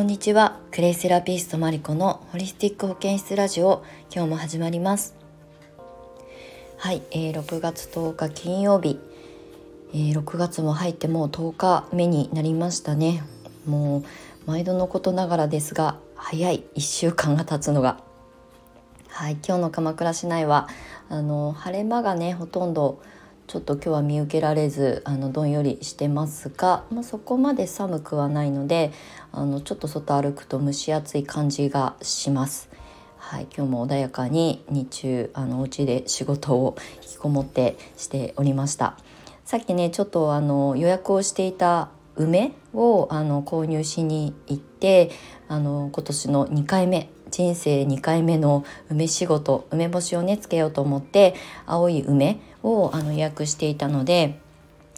こんにちは。クレイセラピストマリコのホリスティック保健室ラジオ。今日も始まります。はい、えー、6月10日金曜日、えー、6月も入ってもう10日目になりましたね。もう毎度のことながらですが早い1週間が経つのが。はい今日の鎌倉市内はあの晴れ間がねほとんどちょっと今日は見受けられずあのどんよりしてますが、まあ、そこまで寒くはないのであのちょっと外歩くと蒸し暑い感じがします。はい、今日も穏やかに日中あのお家で仕事を引きこもってしておりました。さっきねちょっとあの予約をしていた梅をあの購入しに行ってあの今年の2回目人生2回目の梅仕事梅干しをねつけようと思って青い梅をあの予約していたので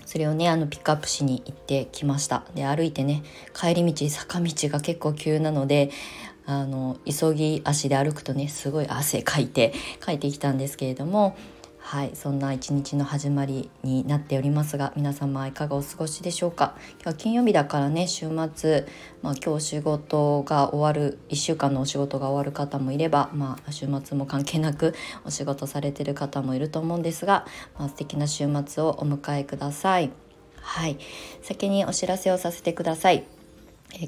それをねあのピックアップしに行ってきました。で歩いてね帰り道坂道が結構急なのであの急ぎ足で歩くとねすごい汗かいて帰ってきたんですけれどもはいそんな一日の始まりになっておりますが皆様いかがお過ごしでしょうか？今日は金曜日だからね週末、まあ、今日仕事が終わる1週間のお仕事が終わる方もいれば、まあ、週末も関係なく お仕事されてる方もいると思うんですが、まあ、素敵な週末をお迎えください。はい先にお知らせをさせてください。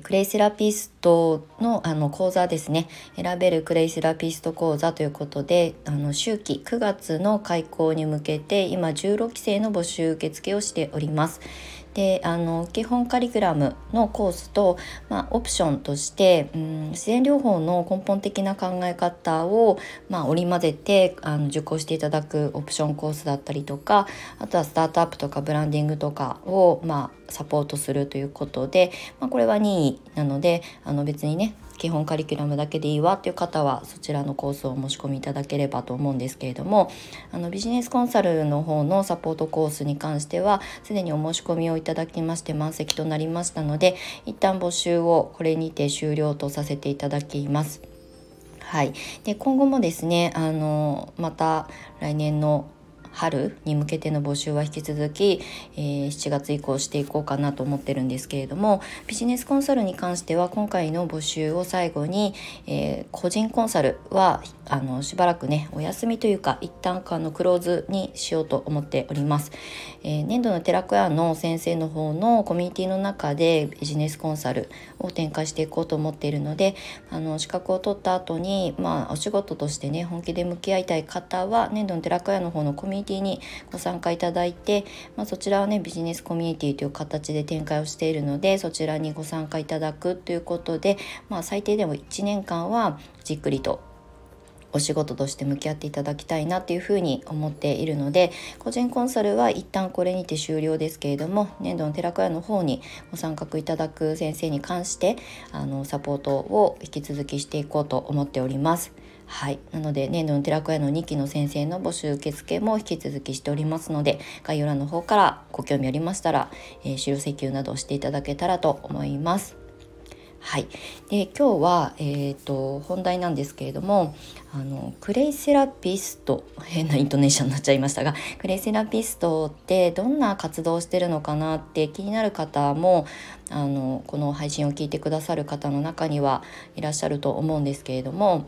クレイセラピストのあの講座ですね選べるクレイセラピスト講座ということであの秋季9月の開講に向けて今16期生の募集受付をしております。であの基本カリキュラムのコースと、まあ、オプションとして、うん、自然療法の根本的な考え方を、まあ、織り交ぜてあの受講していただくオプションコースだったりとかあとはスタートアップとかブランディングとかを、まあ、サポートするということで、まあ、これは任意なのであの別にね基本カリキュラムだけでいいわっていう方はそちらのコースをお申し込みいただければと思うんですけれどもあのビジネスコンサルの方のサポートコースに関してはすでにお申し込みをいただきまして満席となりましたので一旦募集をこれにて終了とさせていただきます。はい、で今後もですねあのまた来年の春に向けての募集は引き続き、えー、7月以降していこうかなと思ってるんですけれどもビジネスコンサルに関しては今回の募集を最後に、えー、個人コンサルはあのしばらくねお休みというか一旦あのクローズにしようと思っております、えー、年度の寺子屋の先生の方のコミュニティの中でビジネスコンサルを展開していこうと思っているのであの資格を取った後にまあお仕事としてね本気で向き合いたい方は年度の寺子屋の方のコミュニティにご参加いただいて、まあ、そちらはねビジネスコミュニティという形で展開をしているのでそちらにご参加いただくということで、まあ、最低でも1年間はじっくりとお仕事として向き合っていただきたいなというふうに思っているので個人コンサルは一旦これにて終了ですけれども年度の寺子屋の方にご参画いただく先生に関してあのサポートを引き続きしていこうと思っております。はい。なので、年度の寺子屋の2期の先生の募集受付も引き続きしておりますので、概要欄の方からご興味ありましたら、えー、資料請求などしていただけたらと思います。はい、で今日は、えーと、本題なんですけれどもあのクレイセラピスト変なイントネーションになっちゃいましたがクレイセラピストってどんな活動をしてるのかなって気になる方もあのこの配信を聞いてくださる方の中にはいらっしゃると思うんですけれども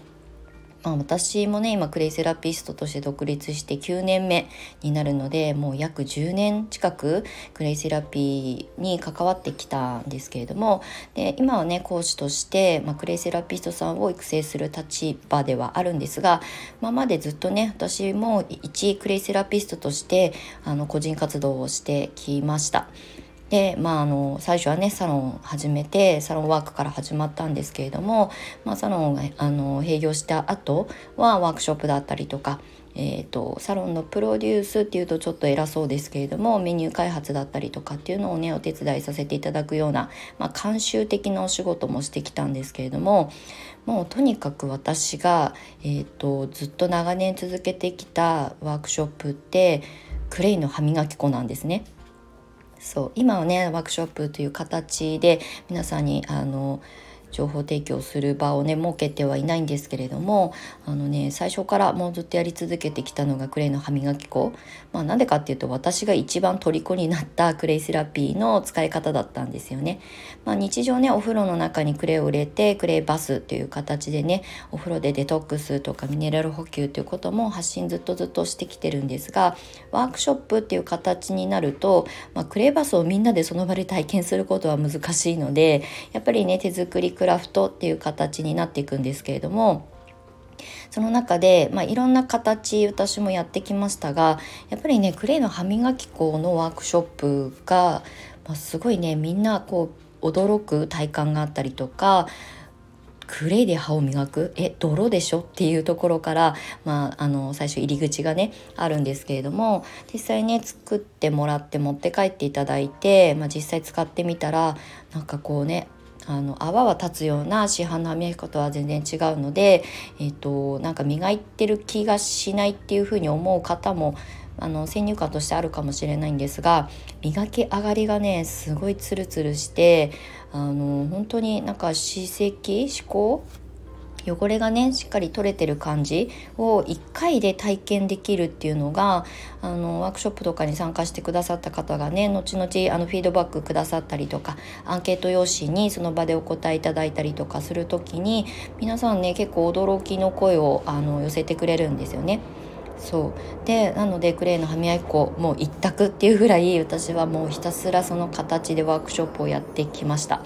まあ、私もね今クレイセラピストとして独立して9年目になるのでもう約10年近くクレイセラピーに関わってきたんですけれどもで今はね講師として、まあ、クレイセラピストさんを育成する立場ではあるんですが今までずっとね私も一クレイセラピストとしてあの個人活動をしてきました。でまあ、あの最初はねサロン始めてサロンワークから始まったんですけれども、まあ、サロンがあの閉業した後はワークショップだったりとか、えーと、サロンのプロデュースっていうとちょっと偉そうですけれどもメニュー開発だったりとかっていうのをねお手伝いさせていただくような、まあ、監修的なお仕事もしてきたんですけれどももうとにかく私が、えーとずっと長年続けてきたワークショップってクレイの歯磨き粉なんですね。そう。今はねワークショップという形で皆さんにあの情報提供する場をね設けてはいないんですけれどもあのね最初からもうずっとやり続けてきたのがクレイの歯磨き粉。まあなんでかっていうと私が一番虜になったクレイセラピーの使い方だったんですよね、まあ、日常ねお風呂の中にクレイを入れてクレイバスという形でねお風呂でデトックスとかミネラル補給ということも発信ずっとずっとしてきてるんですがワークショップっていう形になると、まあ、クレイバスをみんなでその場で体験することは難しいのでやっぱりね手作りクレイクラフトっていう形になっていくんですけれどもその中で、まあ、いろんな形私もやってきましたがやっぱりねクレイの歯磨き粉のワークショップが、まあ、すごいねみんなこう驚く体感があったりとかクレイで歯を磨く？え泥でしょ？っていうところから、まあ、あの最初入り口がねあるんですけれども実際ね作ってもらって持って帰っていただいて、まあ、実際使ってみたらなんかこうねあの泡は立つような市販の歯磨き粉とは全然違うので、えーと、なんか磨いてる気がしないっていうふうに思う方もあの先入観としてあるかもしれないんですが磨き上がりがねすごいツルツルしてあの本当になんか歯石歯垢汚れがねしっかり取れてる感じを1回で体験できるっていうのがあのワークショップとかに参加してくださった方がね後々あのフィードバックくださったりとかアンケート用紙にその場でお答えいただいたりとかする時に皆さんね結構驚きの声をあの寄せてくれるんですよね。そうでなのでクレイの歯磨き粉もう一択っていうぐらい私はもうひたすらその形でワークショップをやってきました。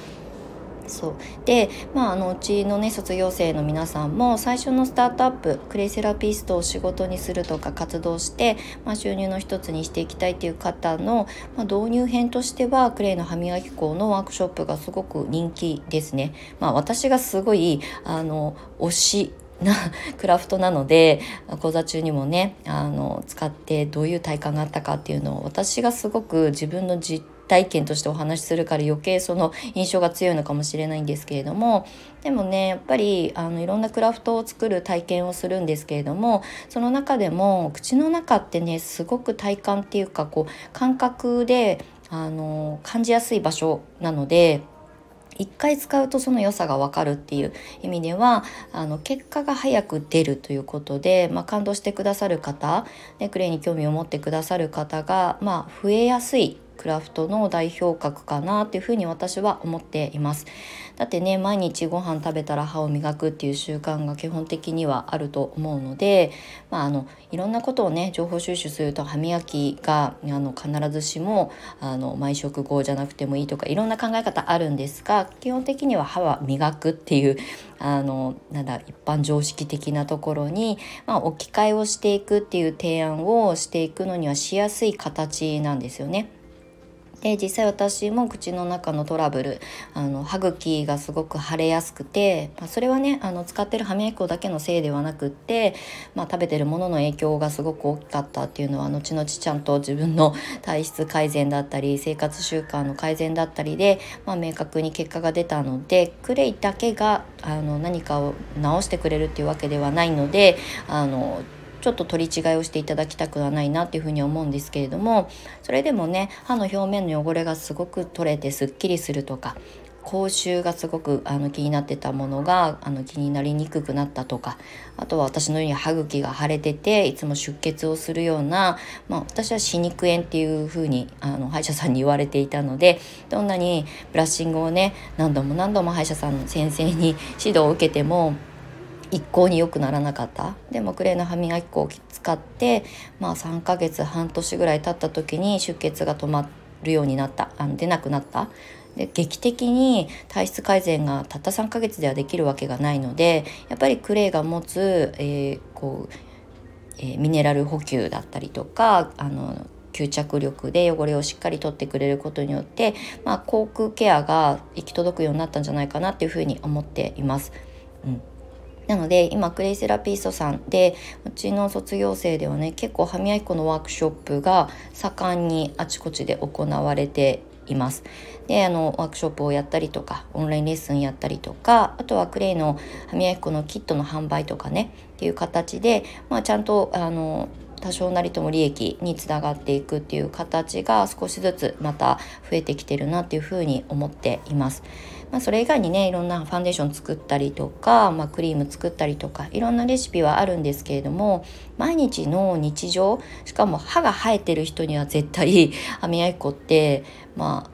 そうでまああのうちのね卒業生の皆さんも最初のスタートアップクレイセラピストを仕事にするとか活動して、まあ、収入の一つにしていきたいっていう方の、まあ、導入編としてはクレイの歯磨き粉のワークショップがすごく人気ですね。まあ、私がすごいあの推しな クラフトなので講座中にもねあの使ってどういう体感があったかっていうのを私がすごく自分の実体験としてお話しするから余計その印象が強いのかもしれないんですけれどもでもねやっぱりあのいろんなクラフトを作る体験をするんですけれどもその中でも口の中ってねすごく体感っていうかこう感覚であの感じやすい場所なので。一回使うとその良さが分かるっていう意味ではあの結果が早く出るということで、まあ、感動してくださる方でクレイに興味を持ってくださる方が、まあ、増えやすいクラフトの代表格かなっていうふうに私は思っていますだってね毎日ご飯食べたら歯を磨くっていう習慣が基本的にはあると思うので、まあ、あのいろんなことをね情報収集すると歯磨きがあの必ずしもあの毎食後じゃなくてもいいとかいろんな考え方あるんですが基本的には歯は磨くっていうあのなんだ一般常識的なところに、まあ、置き換えをしていくっていう提案をしていくのにはしやすい形なんですよね。で実際私も口の中のトラブルあの歯茎がすごく腫れやすくて、まあ、それはねあの使ってる歯磨き粉だけのせいではなくって、まあ、食べてるものの影響がすごく大きかったっていうのは後々ちゃんと自分の 体質改善だったり生活習慣の改善だったりで、まあ、明確に結果が出たのでクレイだけがあの何かを治してくれるっていうわけではないのであのちょっと取り違いをしていただきたくはないなっていうふうに思うんですけれどもそれでもね歯の表面の汚れがすごく取れてすっきりするとか口臭がすごくあの気になってたものがあの気になりにくくなったとかあとは私のように歯茎が腫れてていつも出血をするような、まあ、私は歯肉炎っていうふうにあの歯医者さんに言われていたのでどんなにブラッシングをね何度も何度も歯医者さんの先生に指導を受けても一向に良くならなかった。でもクレイの歯磨き粉を使ってまあ3ヶ月半年ぐらい経った時に出血が止まるようになった。あの出なくなった。で劇的に体質改善がたった3ヶ月ではできるわけがないのでやっぱりクレイが持つ、えー、こうえー、ミネラル補給だったりとかあの吸着力で汚れをしっかり取ってくれることによって、まあ、口腔ケアが行き届くようになったんじゃないかなっていうふうに思っています。うん。なので今クレイセラピストさんでうちの卒業生ではね結構歯磨き粉のワークショップが盛んにあちこちで行われています。であのワークショップをやったりとかオンラインレッスンやったりとかあとはクレイの歯磨き粉のキットの販売とかねっていう形で、まあ、ちゃんとあの多少なりとも利益につながっていくっていう形が少しずつまた増えてきてるなっていうふうに思っています。まあ、それ以外にねいろんなファンデーション作ったりとか、まあ、クリーム作ったりとかいろんなレシピはあるんですけれども毎日の日常しかも歯が生えてる人には絶対 歯磨き粉ってまあ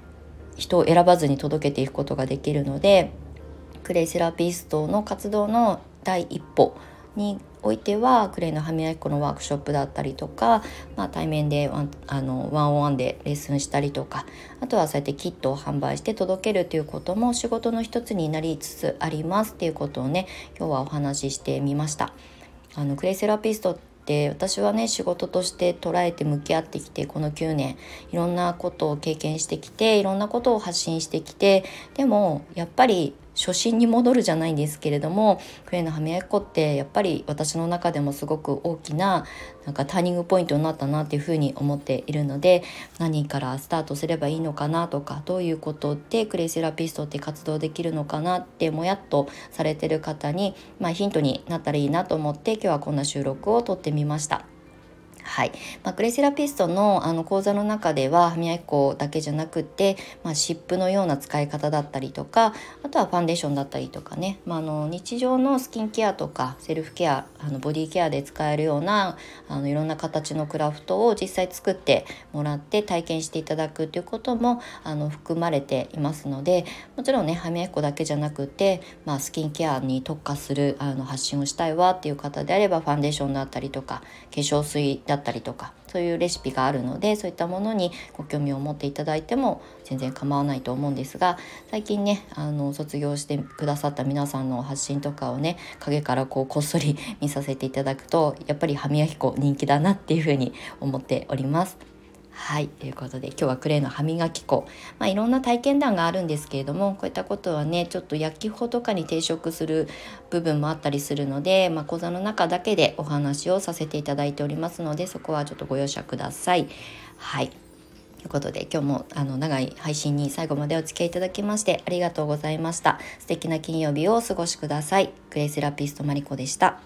人を選ばずに届けていくことができるのでクレイセラピストの活動の第一歩においてはクレイの歯磨き粉のワークショップだったりとか、まあ、対面でワンあのワンオンワンでレッスンしたりとかあとはそうやってキットを販売して届けるということも仕事の一つになりつつありますっていうことをね今日はお話ししてみました。あのクレイセラピストって私はね仕事として捉えて向き合ってきてこの9年いろんなことを経験してきていろんなことを発信してきてでもやっぱり初心に戻るじゃないんですけれどもクレイの歯磨き粉ってやっぱり私の中でもすごく大きななんかターニングポイントになったなっていうふうに思っているので何からスタートすればいいのかなとかどういうことでクレイセラピストって活動できるのかなってもやっとされてる方に、まあ、ヒントになったらいいなと思って今日はこんな収録を撮ってみました。はい、まあ、クレイセラピストのあの講座の中では歯磨き粉だけじゃなくて、まあ、湿布のような使い方だったりとかあとはファンデーションだったりとかね、まあ、あの日常のスキンケアとかセルフケアあのボディケアで使えるようなあのいろんな形のクラフトを実際作ってもらって体験していただくということもあの含まれていますのでもちろんね歯磨き粉だけじゃなくて、まあ、スキンケアに特化するあの発信をしたいわっていう方であればファンデーションだったりとか化粧水だったりだったりとかそういうレシピがあるのでそういったものにご興味を持っていただいても全然構わないと思うんですが最近ねあの卒業してくださった皆さんの発信とかをね陰からこうこっそり見させていただくとやっぱり歯磨き粉人気だなっていうふうに思っております。はいということで今日はクレイの歯磨き粉、まあ、いろんな体験談があるんですけれどもこういったことはねちょっと焼き穂とかに抵触する部分もあったりするので、まあ、講座の中だけでお話をさせていただいておりますのでそこはちょっとご容赦ください。はいということで今日もあの長い配信に最後までお付き合いいただきましてありがとうございました。素敵な金曜日をお過ごしください。クレイセラピストマリコでした。